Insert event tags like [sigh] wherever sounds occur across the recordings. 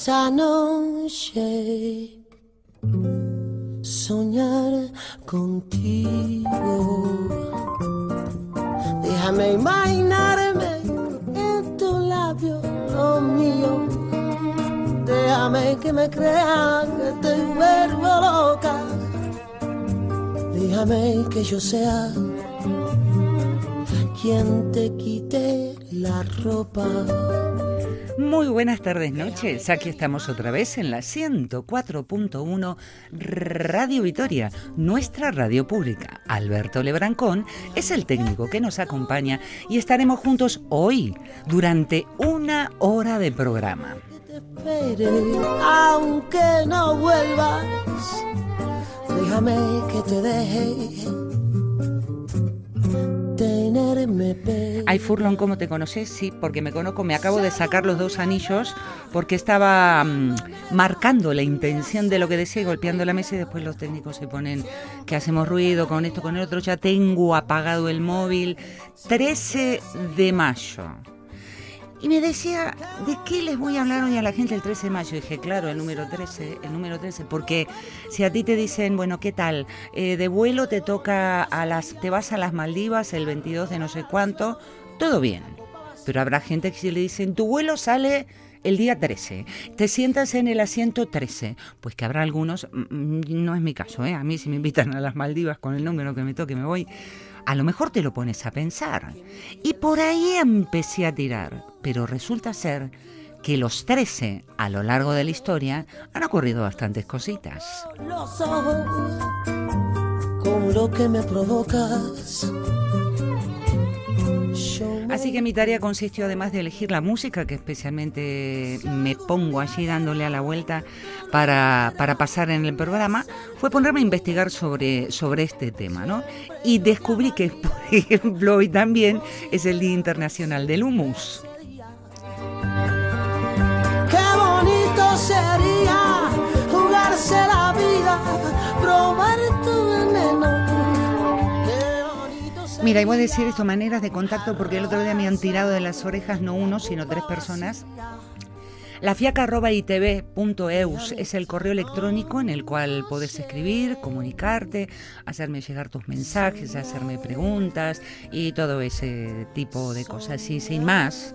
Esta noche soñar contigo. Déjame imaginarme en tu labio lo mío. Déjame que me crea que te vuelvo loca. Déjame que yo sea quien te quite la ropa. Muy buenas tardes, noches. Aquí estamos otra vez en la 104.1 Radio Vitoria, nuestra radio pública. Alberto Lebrancón es el técnico que nos acompaña y estaremos juntos hoy durante una hora de programa. aunque no vuelvas, déjame que te deje Ay, Furlon, ¿cómo te conoces? Sí, porque me conozco, me acabo de sacar los dos anillos porque estaba mm, marcando la intención de lo que decía golpeando la mesa y después los técnicos se ponen que hacemos ruido con esto, con el otro. Ya tengo apagado el móvil. 13 de mayo. Y me decía, ¿de qué les voy a hablar hoy a la gente el 13 de mayo? Y dije, claro, el número 13, el número 13, porque si a ti te dicen, bueno, ¿qué tal? Eh, de vuelo te toca a las, te vas a las Maldivas el 22 de no sé cuánto, todo bien. Pero habrá gente que si le dicen, tu vuelo sale el día 13, te sientas en el asiento 13, pues que habrá algunos, mm, mm, no es mi caso, ¿eh? a mí si me invitan a las Maldivas con el número que me toque me voy, a lo mejor te lo pones a pensar. Y por ahí empecé a tirar, pero resulta ser que los 13 a lo largo de la historia han ocurrido bastantes cositas. Los ojos, con lo que me provocas Así que mi tarea consistió, además de elegir la música, que especialmente me pongo allí dándole a la vuelta para, pasar en el programa, fue ponerme a investigar sobre, sobre este tema, ¿no? Y descubrí que, [laughs] por ejemplo, hoy también es el Día Internacional del Humus. Jugarse la vida, probar tu veneno Mira, y voy a decir esto, maneras de contacto, porque el otro día me han tirado de las orejas no uno, sino tres personas. La fiaca.itv.eus es el correo electrónico en el cual puedes escribir, comunicarte, hacerme llegar tus mensajes, hacerme preguntas y todo ese tipo de cosas. Y sin más,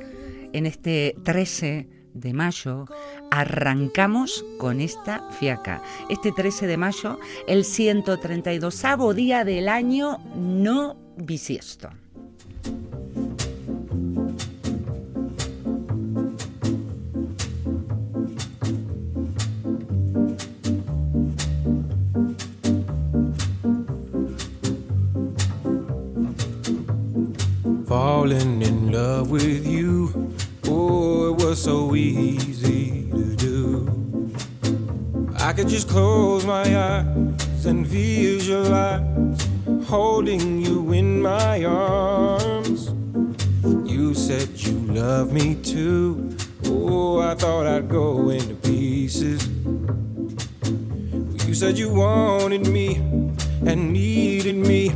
en este 13 de mayo arrancamos con esta fiaca. Este 13 de mayo, el 132 día del año no bisiesto. In love with you, oh, it was so easy to do. I could just close my eyes and visualize holding you in my arms. You said you love me too. Oh, I thought I'd go into pieces. You said you wanted me and needed me.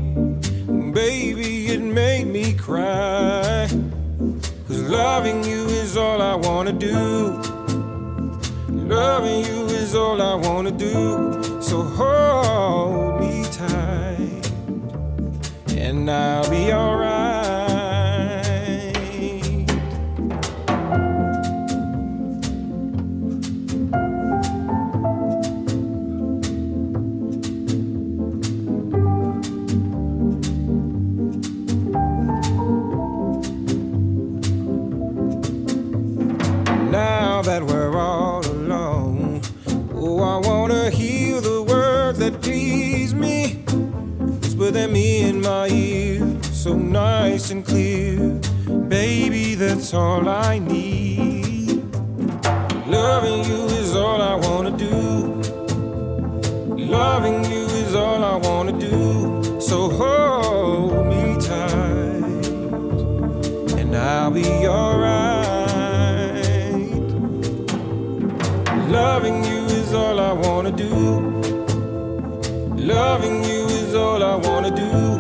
Baby, it made me cry. Wanna do. Loving you is all I wanna do. So hold me tight and I'll be alright. That's all I need. Loving you is all I wanna do. Loving you is all I wanna do. So hold me tight, and I'll be alright. Loving you is all I wanna do. Loving you is all I wanna do.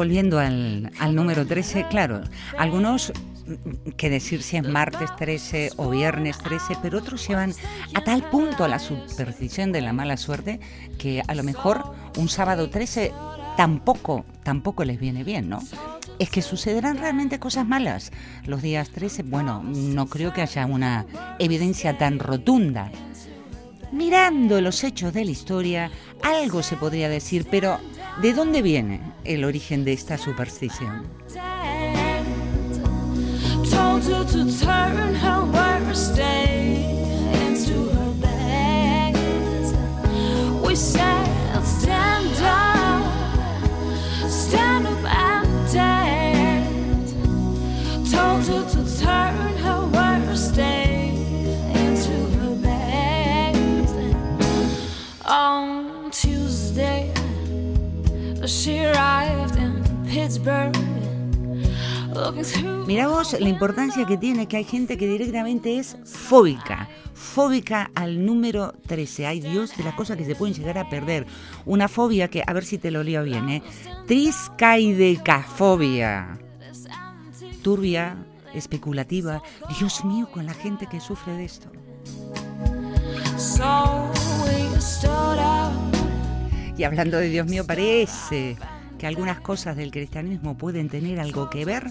Volviendo al, al número 13, claro, algunos mm, que decir si es martes 13 o viernes 13, pero otros llevan a tal punto la superstición de la mala suerte que a lo mejor un sábado 13 tampoco, tampoco les viene bien, ¿no? Es que sucederán realmente cosas malas los días 13. Bueno, no creo que haya una evidencia tan rotunda. Mirando los hechos de la historia, algo se podría decir, pero ¿de dónde viene el origen de esta superstición? La importancia que tiene que hay gente que directamente es fóbica, fóbica al número 13. Ay Dios de las cosas que se pueden llegar a perder. Una fobia que, a ver si te lo leo bien, ¿eh? Triscaidecafobia. Turbia, especulativa. Dios mío, con la gente que sufre de esto. Y hablando de Dios mío, parece que algunas cosas del cristianismo pueden tener algo que ver.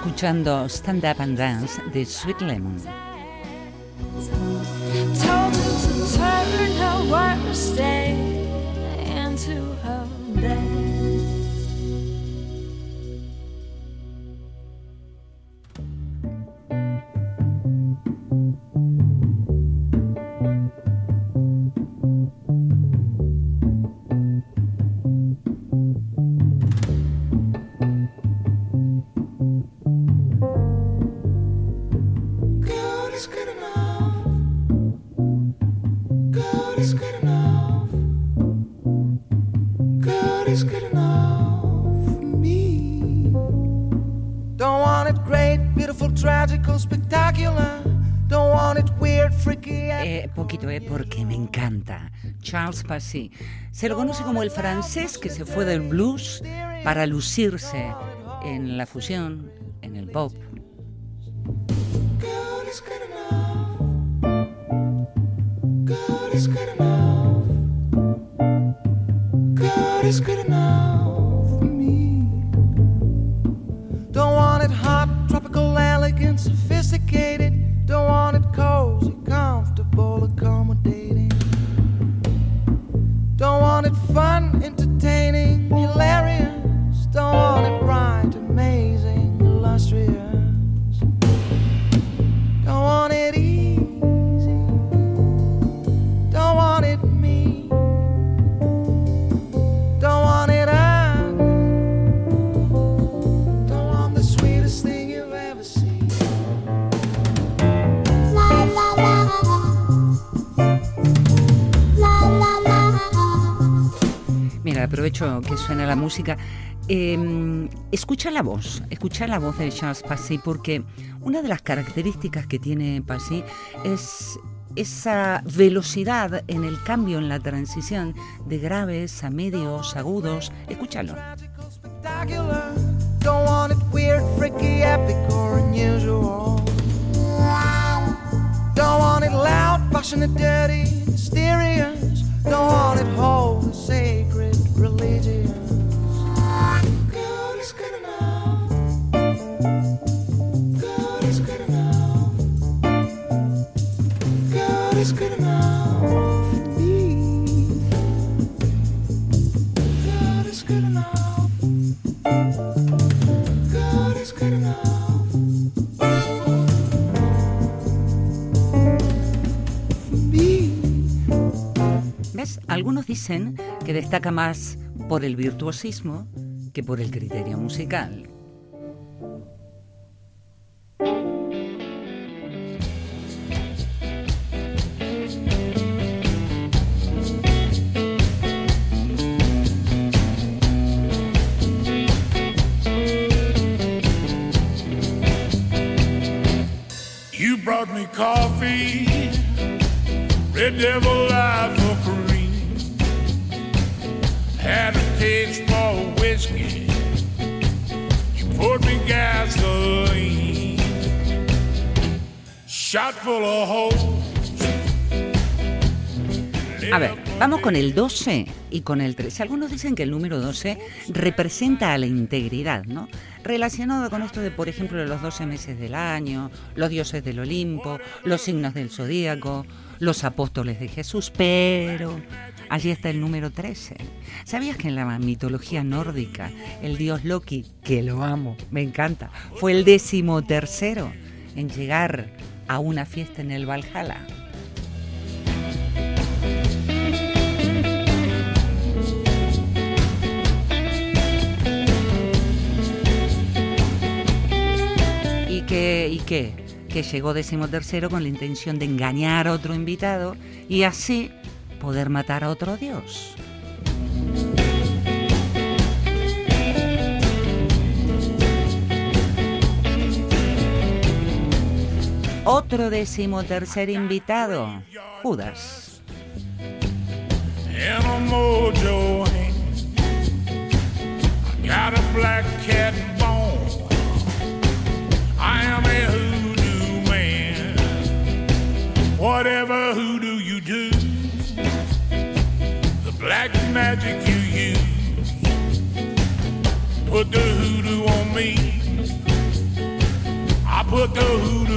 escuchando Stand Up and Dance de Sweet Lemon. Se lo conoce como el francés que se fue del blues para lucirse en la fusión, en el pop. Eh, escucha la voz, escucha la voz de Charles Passy, porque una de las características que tiene Passy es esa velocidad en el cambio, en la transición de graves a medios, agudos. Escúchalo. Dicen que destaca más por el virtuosismo que por el criterio musical. You brought me coffee, red devil A ver, vamos con el 12 y con el 13. Algunos dicen que el número 12 representa a la integridad, ¿no? Relacionado con esto de, por ejemplo, los 12 meses del año, los dioses del Olimpo, los signos del zodíaco, los apóstoles de Jesús, pero allí está el número 13. ¿Sabías que en la mitología nórdica el dios Loki, que lo amo, me encanta, fue el décimo tercero en llegar a una fiesta en el Valhalla? ¿Y qué? ¿Y qué? Que llegó decimotercero con la intención de engañar a otro invitado y así poder matar a otro dios. Otro decimotercer invitado, Judas. and a mojo hand. I got a black cat bone. I am a hoodoo man. Whatever hoodoo you do, the black magic you use, put the hoodoo on me. I put the hoodoo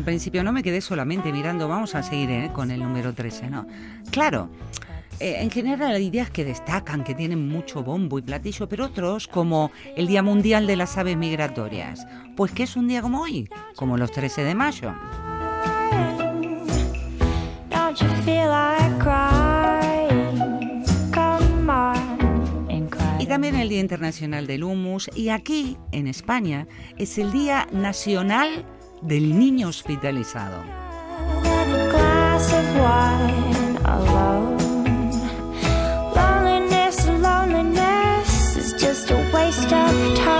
al principio, no me quedé solamente mirando, vamos a seguir ¿eh? con el número 13, ¿no? Claro, eh, en general hay ideas que destacan, que tienen mucho bombo y platillo, pero otros, como el Día Mundial de las Aves Migratorias, pues que es un día como hoy, como los 13 de mayo. Y también el Día Internacional del Humus, y aquí, en España, es el Día Nacional del Niño Hospitalizado. Just a waste of time.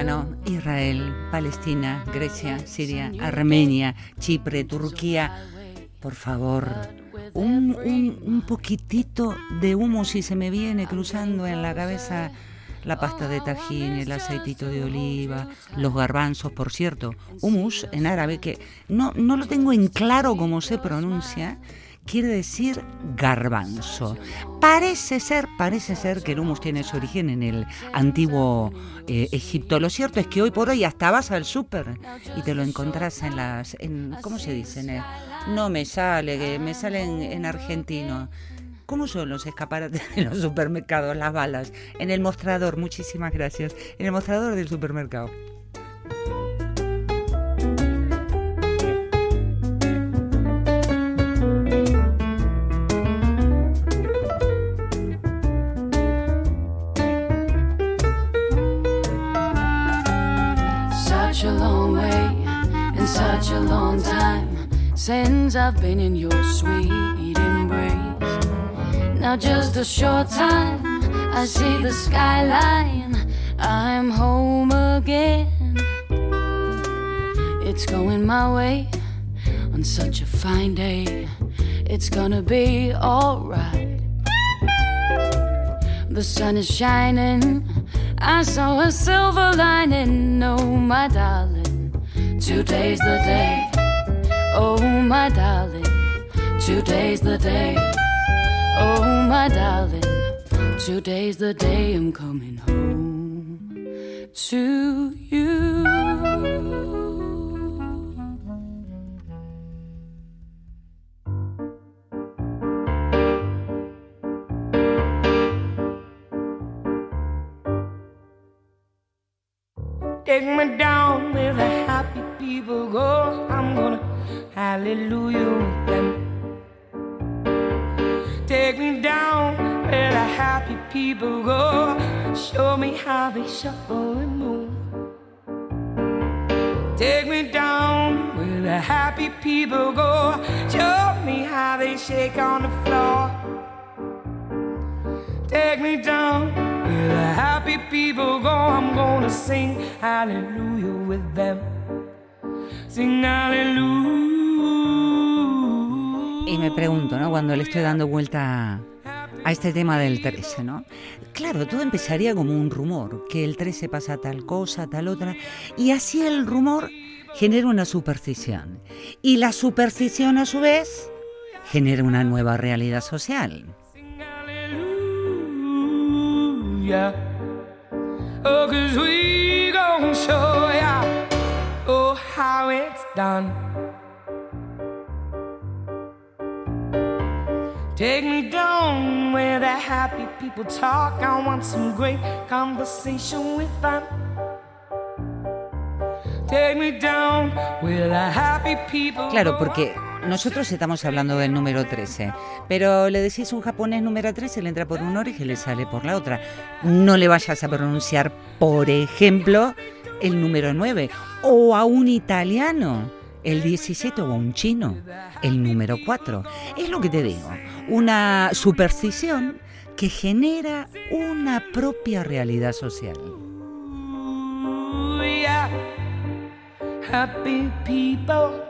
Líbano, Israel, Palestina, Grecia, Siria, Armenia, Chipre, Turquía. Por favor, un, un- un poquitito de humo si se me viene cruzando en la cabeza la pasta de tajín, el aceitito de oliva, los garbanzos, por cierto, humus en árabe, que no, no lo tengo en claro cómo se pronuncia, quiere decir garbanzo. Parece ser, parece ser que el humus tiene su origen en el antiguo eh, Egipto. Lo cierto es que hoy por hoy hasta vas al súper y te lo encontrás en las, en, ¿cómo se dice? En el- no me sale, me sale en, en argentino. ¿Cómo son los escaparates de los supermercados, las balas? En el mostrador, muchísimas gracias. En el mostrador del supermercado. Such a long time since I've been in your sweet embrace. Now, just a short time, I see the skyline. I'm home again. It's going my way on such a fine day. It's gonna be alright. The sun is shining. I saw a silver lining. No, my darling, today's the day. Oh, my darling, today's the day. Oh, my darling, today's the day I'm coming home to you. Take me down where the happy people go. I'm gonna hallelujah with them. Take me down where the happy people go. Show me how they shuffle and move. Take me down where the happy people go. Show me how they shake on the floor. Me down the happy people go. I'm gonna sing hallelujah with them. Sing hallelujah. Y me pregunto, ¿no? Cuando le estoy dando vuelta a este tema del 13, ¿no? Claro, todo empezaría como un rumor, que el 13 pasa tal cosa, tal otra, y así el rumor genera una superstición. Y la superstición a su vez genera una nueva realidad social. Hallelujah. Oh, cause we gon' show ya, oh, how it's done. Take me down where the happy people talk. I want some great conversation with them. Take me down where the happy people Claro, porque nosotros estamos hablando del número 13, pero le decís un japonés número 13, le entra por una oreja y le sale por la otra. No le vayas a pronunciar, por ejemplo, el número 9, o a un italiano, el 17, o a un chino, el número 4. Es lo que te digo, una superstición que genera una propia realidad social. Happy people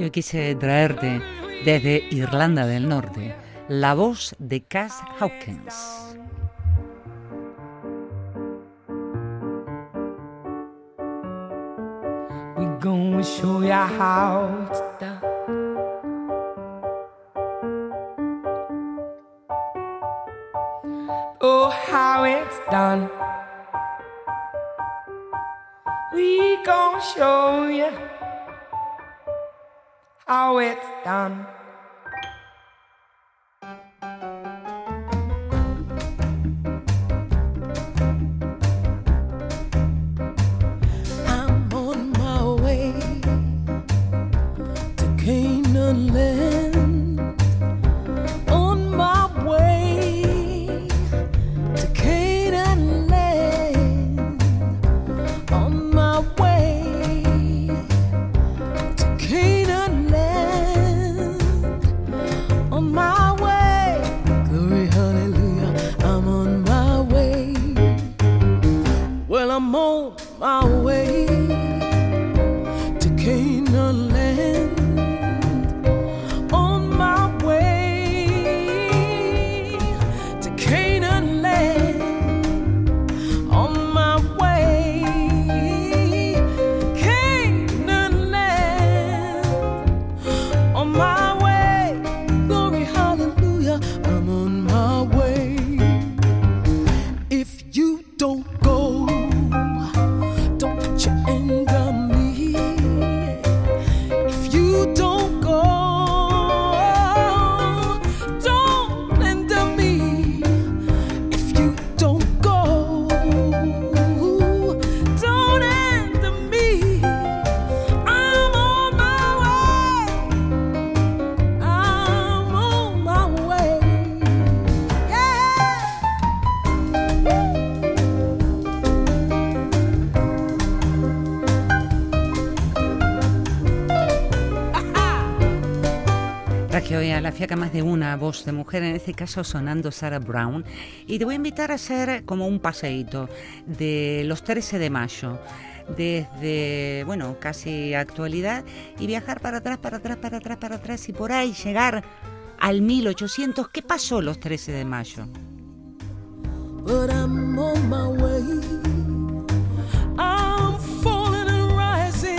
Yo quise traerte desde Irlanda del Norte la voz de Cass Hawkins. We gonna show you how it's done. Oh, how it's done. We gonna show you. how it's done. de mujer, en este caso sonando Sarah Brown, y te voy a invitar a hacer como un paseíto de los 13 de mayo desde, bueno, casi actualidad y viajar para atrás, para atrás, para atrás, para atrás y por ahí llegar al 1800. ¿Qué pasó los 13 de mayo? I'm falling and rising.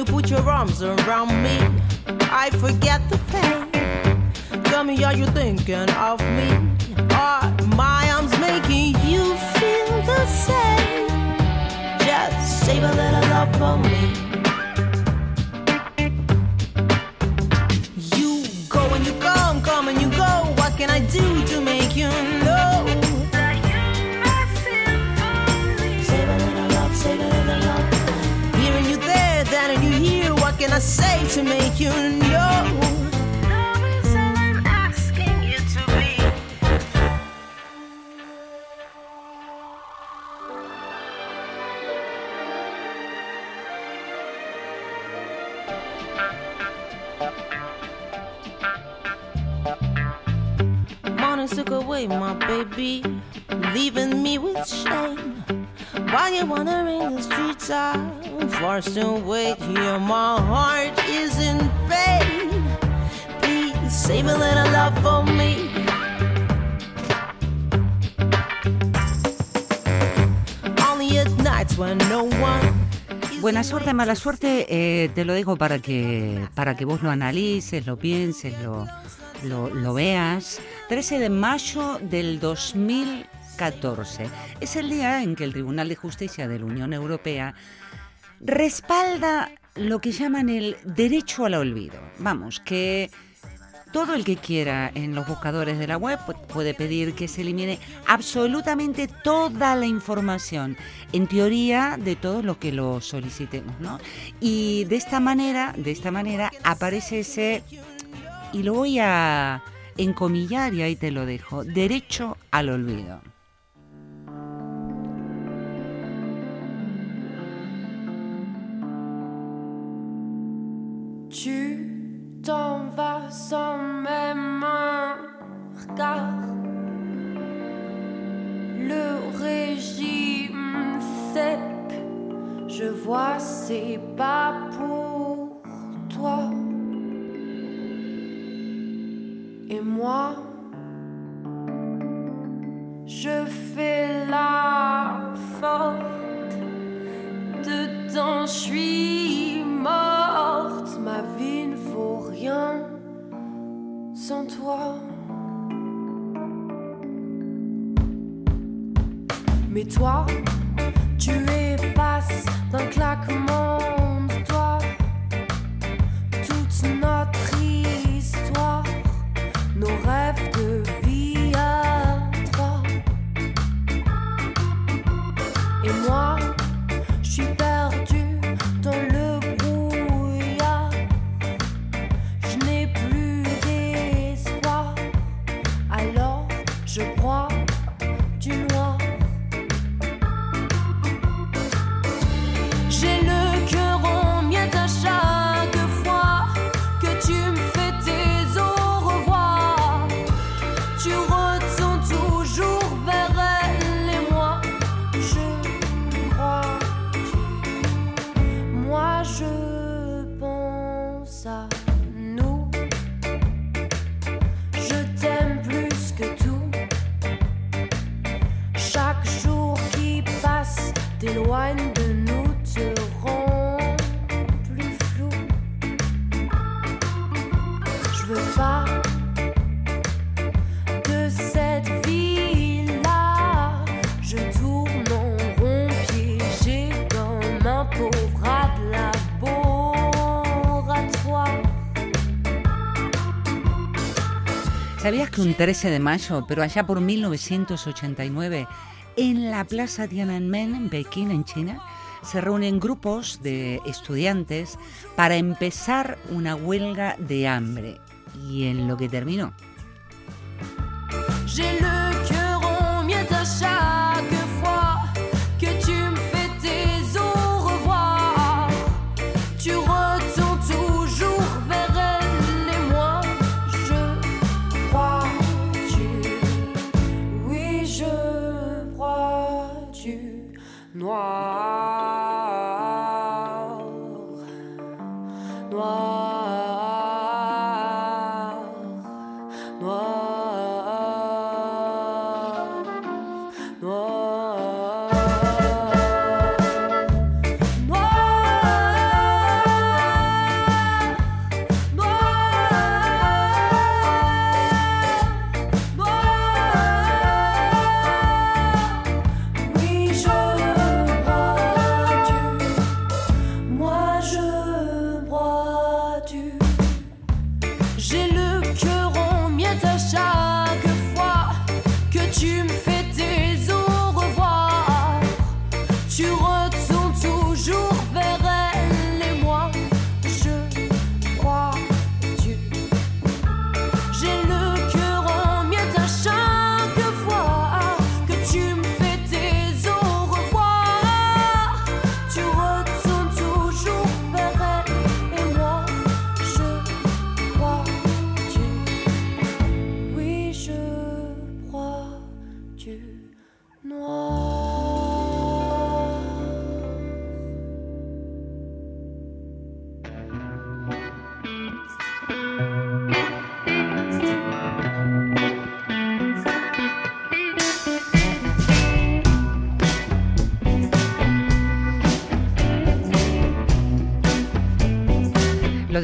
You put your arms around me, I forget the pain. Tell me, are you thinking of me? Are my arms making you feel the same? Just save a little love for me. You go and you come, come and you go. What can I do to make you know? Say to make you know? Morning took away my baby, leaving me with shame. While you're wandering the streets, I'm forced to wait here. My heart is in pain. Please save a little love for me. Only at nights when no one. Buena suerte, mala suerte, eh, te lo digo para que, para que vos lo analices, lo pienses, lo, lo, lo veas. 13 de mayo del 2014 es el día en que el Tribunal de Justicia de la Unión Europea respalda lo que llaman el derecho al olvido. Vamos, que todo el que quiera en los buscadores de la web pu- puede pedir que se elimine absolutamente toda la información, en teoría de todos los que lo solicitemos, ¿no? Y de esta manera, de esta manera aparece ese y lo voy a encomillar y ahí te lo dejo, derecho al olvido. T'en vas sans même un regard. Le régime sec, je vois, c'est pas pour toi. Et moi, toi. Mais toi, ¿Sabías que un 13 de mayo, pero allá por 1989, en la Plaza Tiananmen, en Pekín, en China, se reúnen grupos de estudiantes para empezar una huelga de hambre? Y en lo que terminó.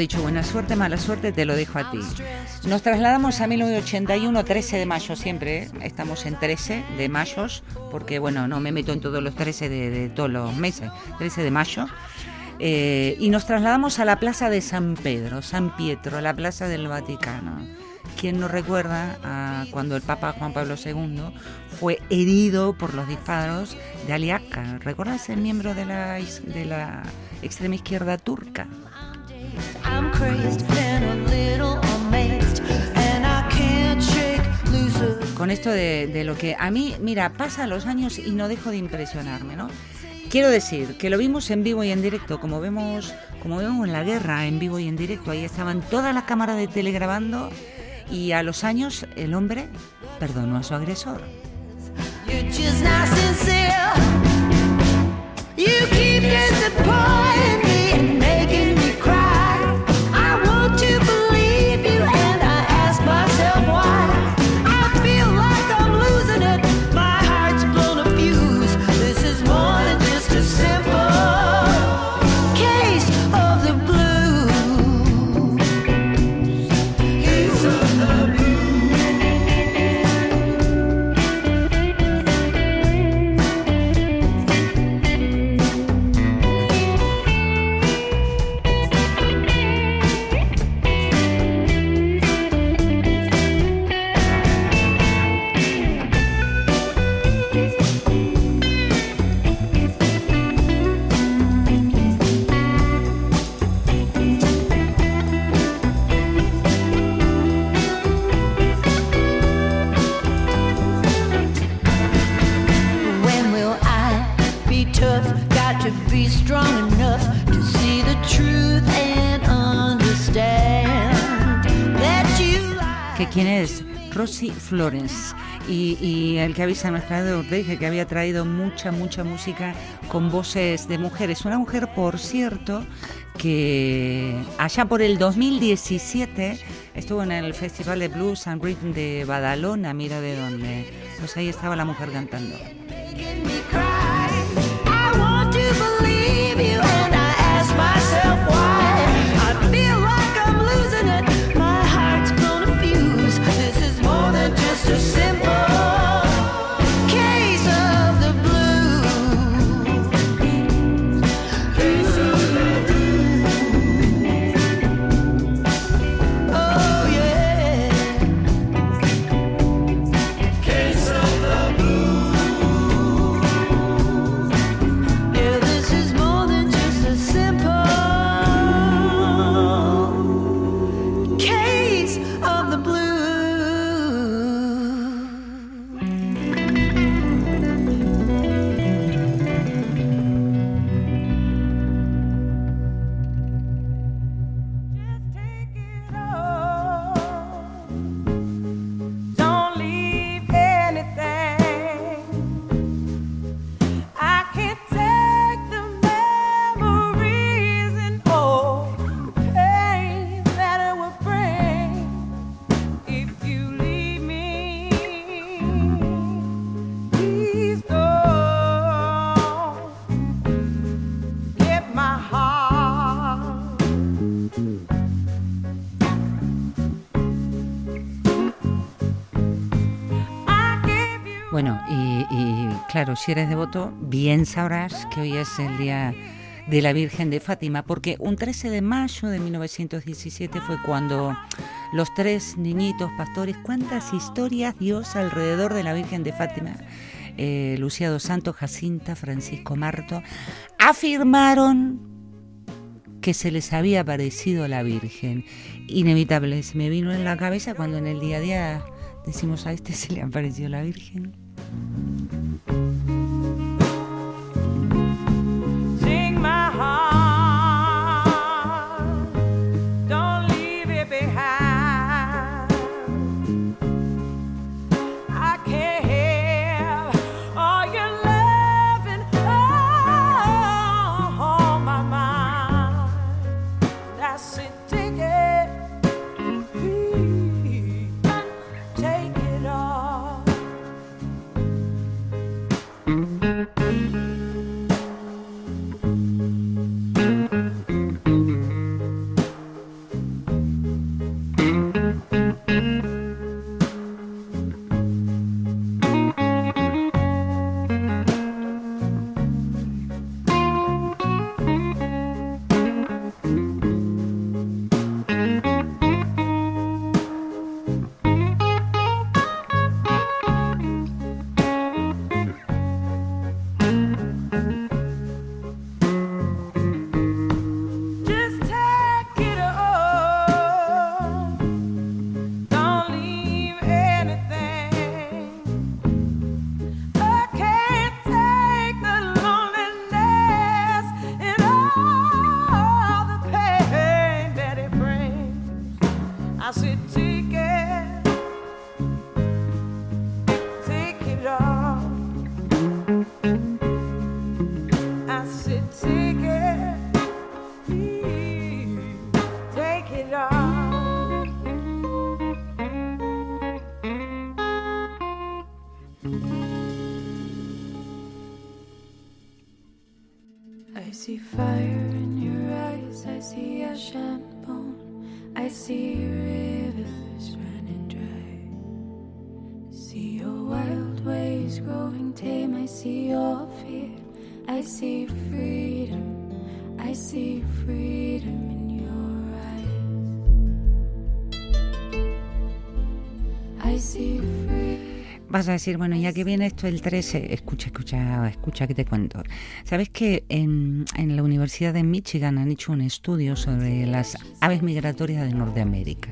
Dicho, buena suerte, mala suerte, te lo dejo a ti. Nos trasladamos a 1981, 13 de mayo, siempre ¿eh? estamos en 13 de mayo, porque bueno, no me meto en todos los 13 de, todos los meses, 13 de mayo. Eh, y nos trasladamos a la plaza de San Pedro, San Pietro, la plaza del Vaticano. ¿Quién nos recuerda a cuando el Papa Juan Pablo II fue herido por los disparos de Aliaca? ¿Recuerdas el miembro de la, de la extrema izquierda turca? Con esto de, lo que a mí, mira, pasa los años y no dejo de impresionarme, ¿no? Quiero decir que lo vimos en vivo y en directo, como vemos, como vemos en la guerra, en vivo y en directo. Ahí estaban todas las cámaras de tele grabando y a los años el hombre perdonó a su agresor. Flores. Y, el que nuestra de dije que había traído mucha, mucha música con voces de mujeres. Una mujer, por cierto, que allá por el 2017 estuvo en el Festival de Blues and Rhythm de Badalona, mira de dónde. Pues ahí estaba la mujer cantando. Claro, si eres devoto, bien sabrás que hoy es el día de la Virgen de Fátima, porque un 13 de mayo de 1917 fue cuando los tres niñitos pastores, cuántas historias Dios alrededor de la Virgen de Fátima, eh, Santos, Jacinta, Francisco Marto, afirmaron que se les había aparecido la Virgen. Inevitable, se me vino en la cabeza cuando en el día a día decimos a este se le apareció la Virgen. A decir, bueno, ya que viene esto el 13, escucha, escucha, escucha que te cuento. Sabes que en, en la Universidad de Michigan han hecho un estudio sobre las aves migratorias de Norteamérica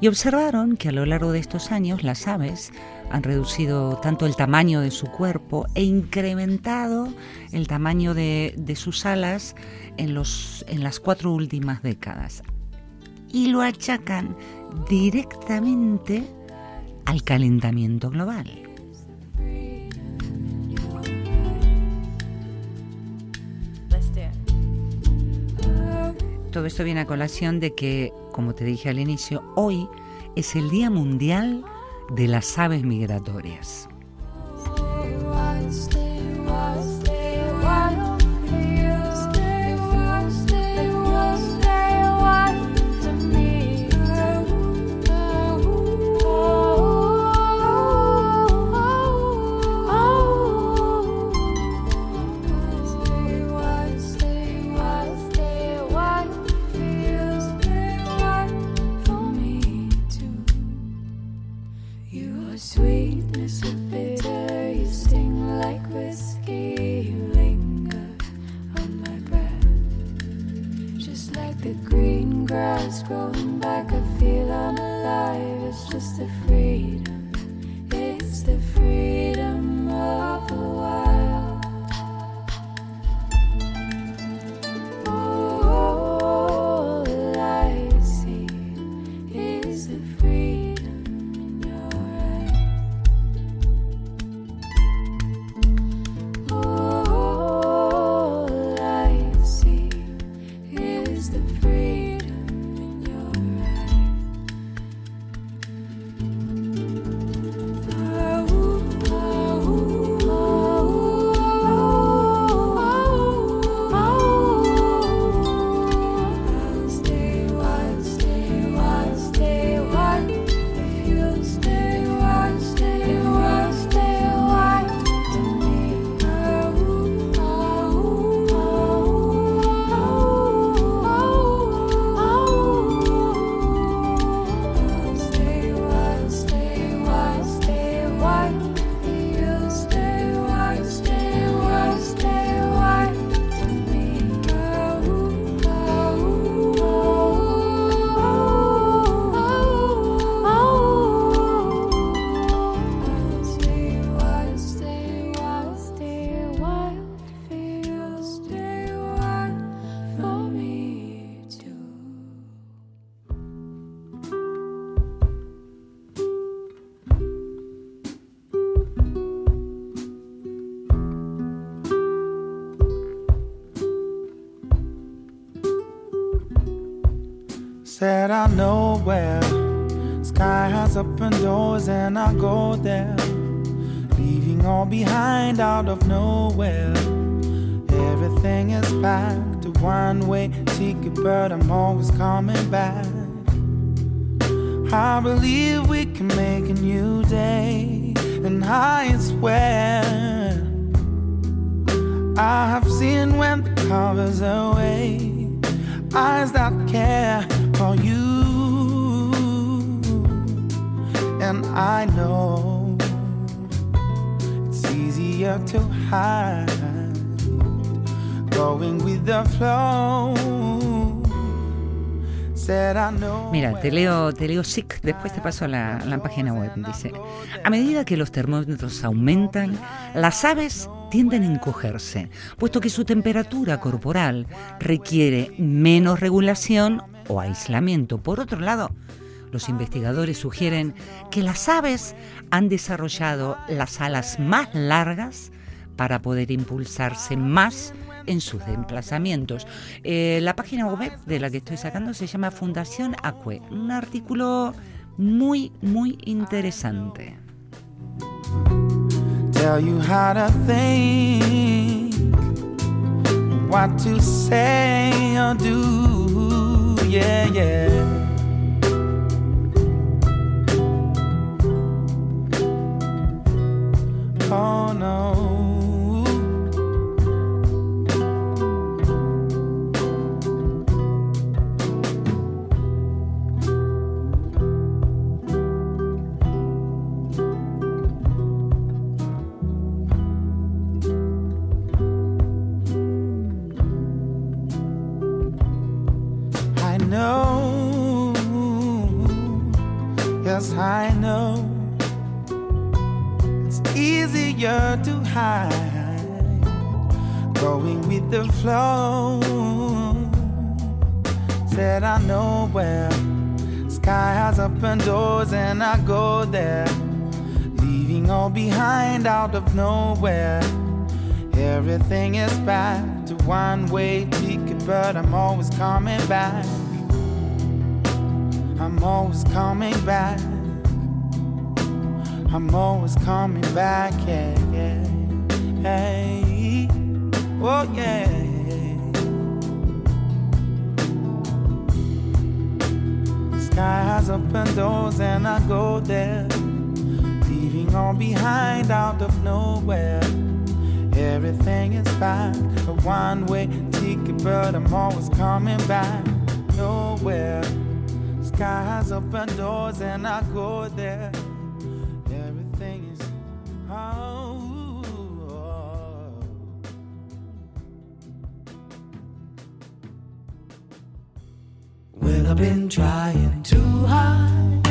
y observaron que a lo largo de estos años las aves han reducido tanto el tamaño de su cuerpo e incrementado el tamaño de, de sus alas en, los, en las cuatro últimas décadas. Y lo achacan directamente al calentamiento global. Todo esto viene a colación de que, como te dije al inicio, hoy es el Día Mundial de las Aves Migratorias. Coming back. I believe we can make a new day, and I swear I have seen when the covers away, eyes that care for you, and I know it's easier to hide, going with the flow. Mira, te leo, te leo SIC, después te paso la, la página web. Dice, a medida que los termómetros aumentan, las aves tienden a encogerse, puesto que su temperatura corporal requiere menos regulación o aislamiento. Por otro lado, los investigadores sugieren que las aves han desarrollado las alas más largas para poder impulsarse más en sus desplazamientos. Eh, la página web de la que estoy sacando se llama Fundación Acue, un artículo muy, muy interesante. tell you how to think, what to say or do. Oh no. I know. It's easier to hide, going with the flow. Said I know where sky has open doors, and I go there, leaving all behind out of nowhere. Everything is back to one way ticket, but I'm always coming back. I'm always coming back. I'm always coming back, yeah, yeah. Hey, oh yeah. Sky has open doors and I go there, leaving all behind out of nowhere. Everything is back, a one-way ticket, but I'm always coming back. Nowhere. Sky has open doors and I go there. Been trying too hard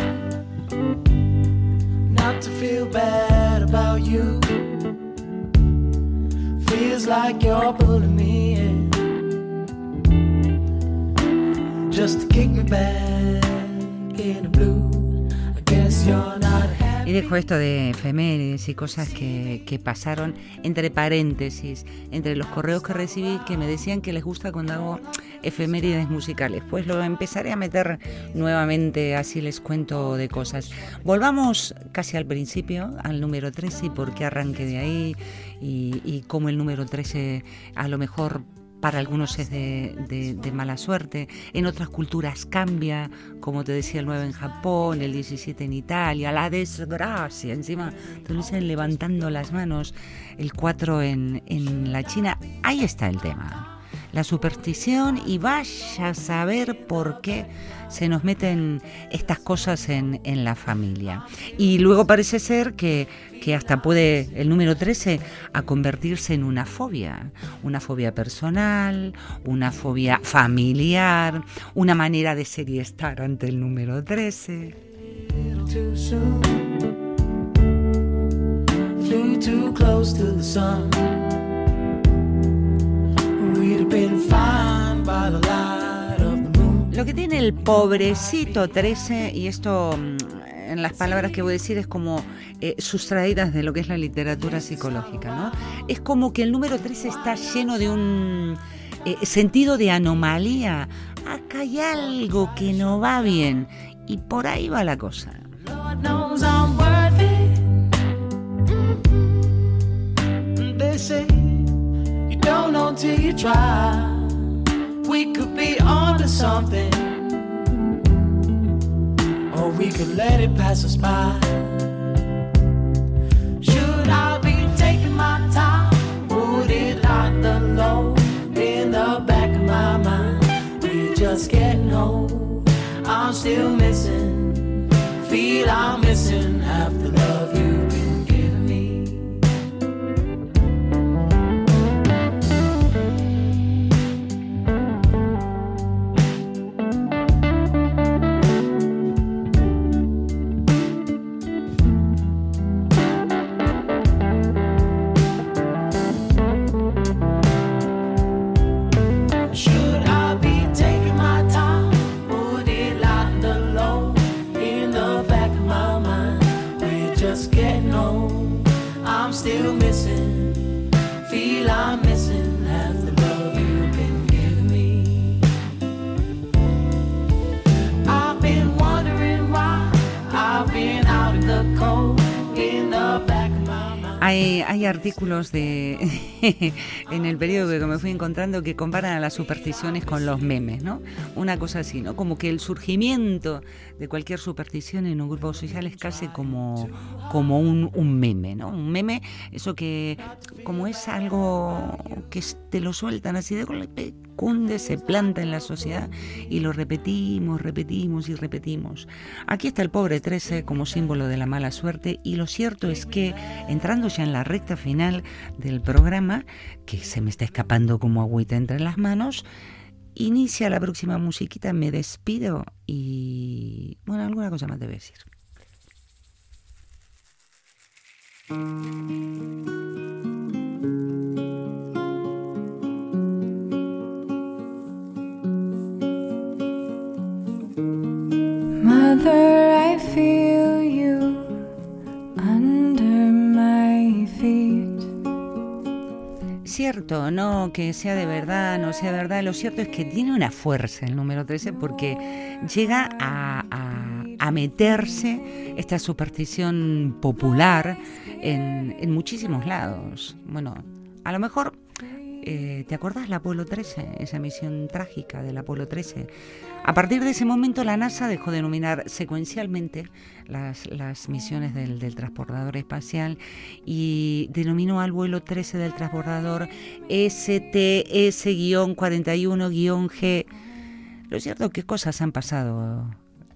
not to feel bad about you. Feels like you're pulling me in just to kick me back in the blue. I guess you're not Y dejo esto de efemérides y cosas que, que pasaron entre paréntesis, entre los correos que recibí que me decían que les gusta cuando hago efemérides musicales. Pues lo empezaré a meter nuevamente, así les cuento de cosas. Volvamos casi al principio, al número 13 y por qué arranque de ahí y, y cómo el número 13 a lo mejor para algunos es de, de- mala suerte, en otras culturas cambia, como te decía el 9 en Japón, el 17 en Italia, la desgracia, encima te lo dicen levantando las manos, el 4 en, en la China, ahí está el tema. La superstición y vaya a saber por qué se nos meten estas cosas en, en la familia. Y luego parece ser que, que hasta puede el número 13 a convertirse en una fobia, una fobia personal, una fobia familiar, una manera de ser y estar ante el número 13. little too soon. Flew too close to the sun. Lo que tiene el pobrecito 13, y esto mm, en las palabras que voy a decir es como eh, sustraídas de lo que es la literatura psicológica, ¿no? Es como que el número 13 está lleno de un eh, sentido de anomalía. Acá hay algo que no va bien y por ahí va la cosa. They say you don't know till you try. We could be onto something, or we could let it pass us by. Should I be taking my time? Would it lock the load in the back of my mind? We're just getting old. I'm still missing feel I'm missing half the love you've Ay, hay, artículos de [laughs] en el periódico que me fui encontrando que comparan a las supersticiones con los memes, ¿no? Una cosa así, ¿no? Como que el surgimiento de cualquier superstición en un grupo social es casi como, como un, un meme, ¿no? Un meme, eso que como es algo que te lo sueltan así de golpe, cunde, se planta en la sociedad y lo repetimos, repetimos y repetimos. Aquí está el pobre 13 como símbolo de la mala suerte y lo cierto es que entrando ya en la recta final del programa, que se me está escapando como agüita entre las manos, inicia la próxima musiquita, me despido y bueno, alguna cosa más debe decir. Mother, I feel Cierto, no que sea de verdad, no sea de verdad, lo cierto es que tiene una fuerza el número 13 porque llega a, meterse esta superstición popular en, en muchísimos lados. Bueno, a lo mejor, eh, ¿te acordás la Apolo 13? Esa misión trágica del Apolo 13. A partir de ese momento la NASA dejó de nominar secuencialmente las, las misiones del, del transbordador espacial y denominó al vuelo 13 del transbordador STS-41-G. Lo cierto que cosas han pasado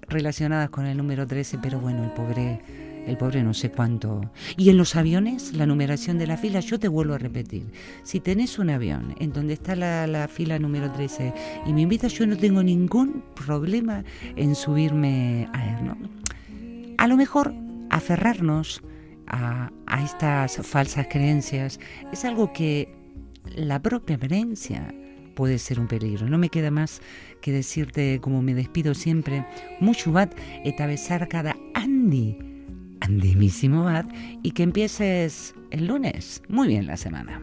relacionadas con el número 13, pero bueno, el pobre, el pobre no sé cuánto. Y en los aviones, la numeración de la fila, yo te vuelvo a repetir, si tenés un avión en donde está la, la fila número 13 y me invitas, yo no tengo ningún problema en subirme a él, ¿no? A lo mejor aferrarnos a, a estas falsas creencias es algo que la propia creencia puede ser un peligro. No me queda más que decirte, como me despido siempre, mucho bat eta besarkada Andy, andimísimo bat, y que empieces el lunes muy bien la semana.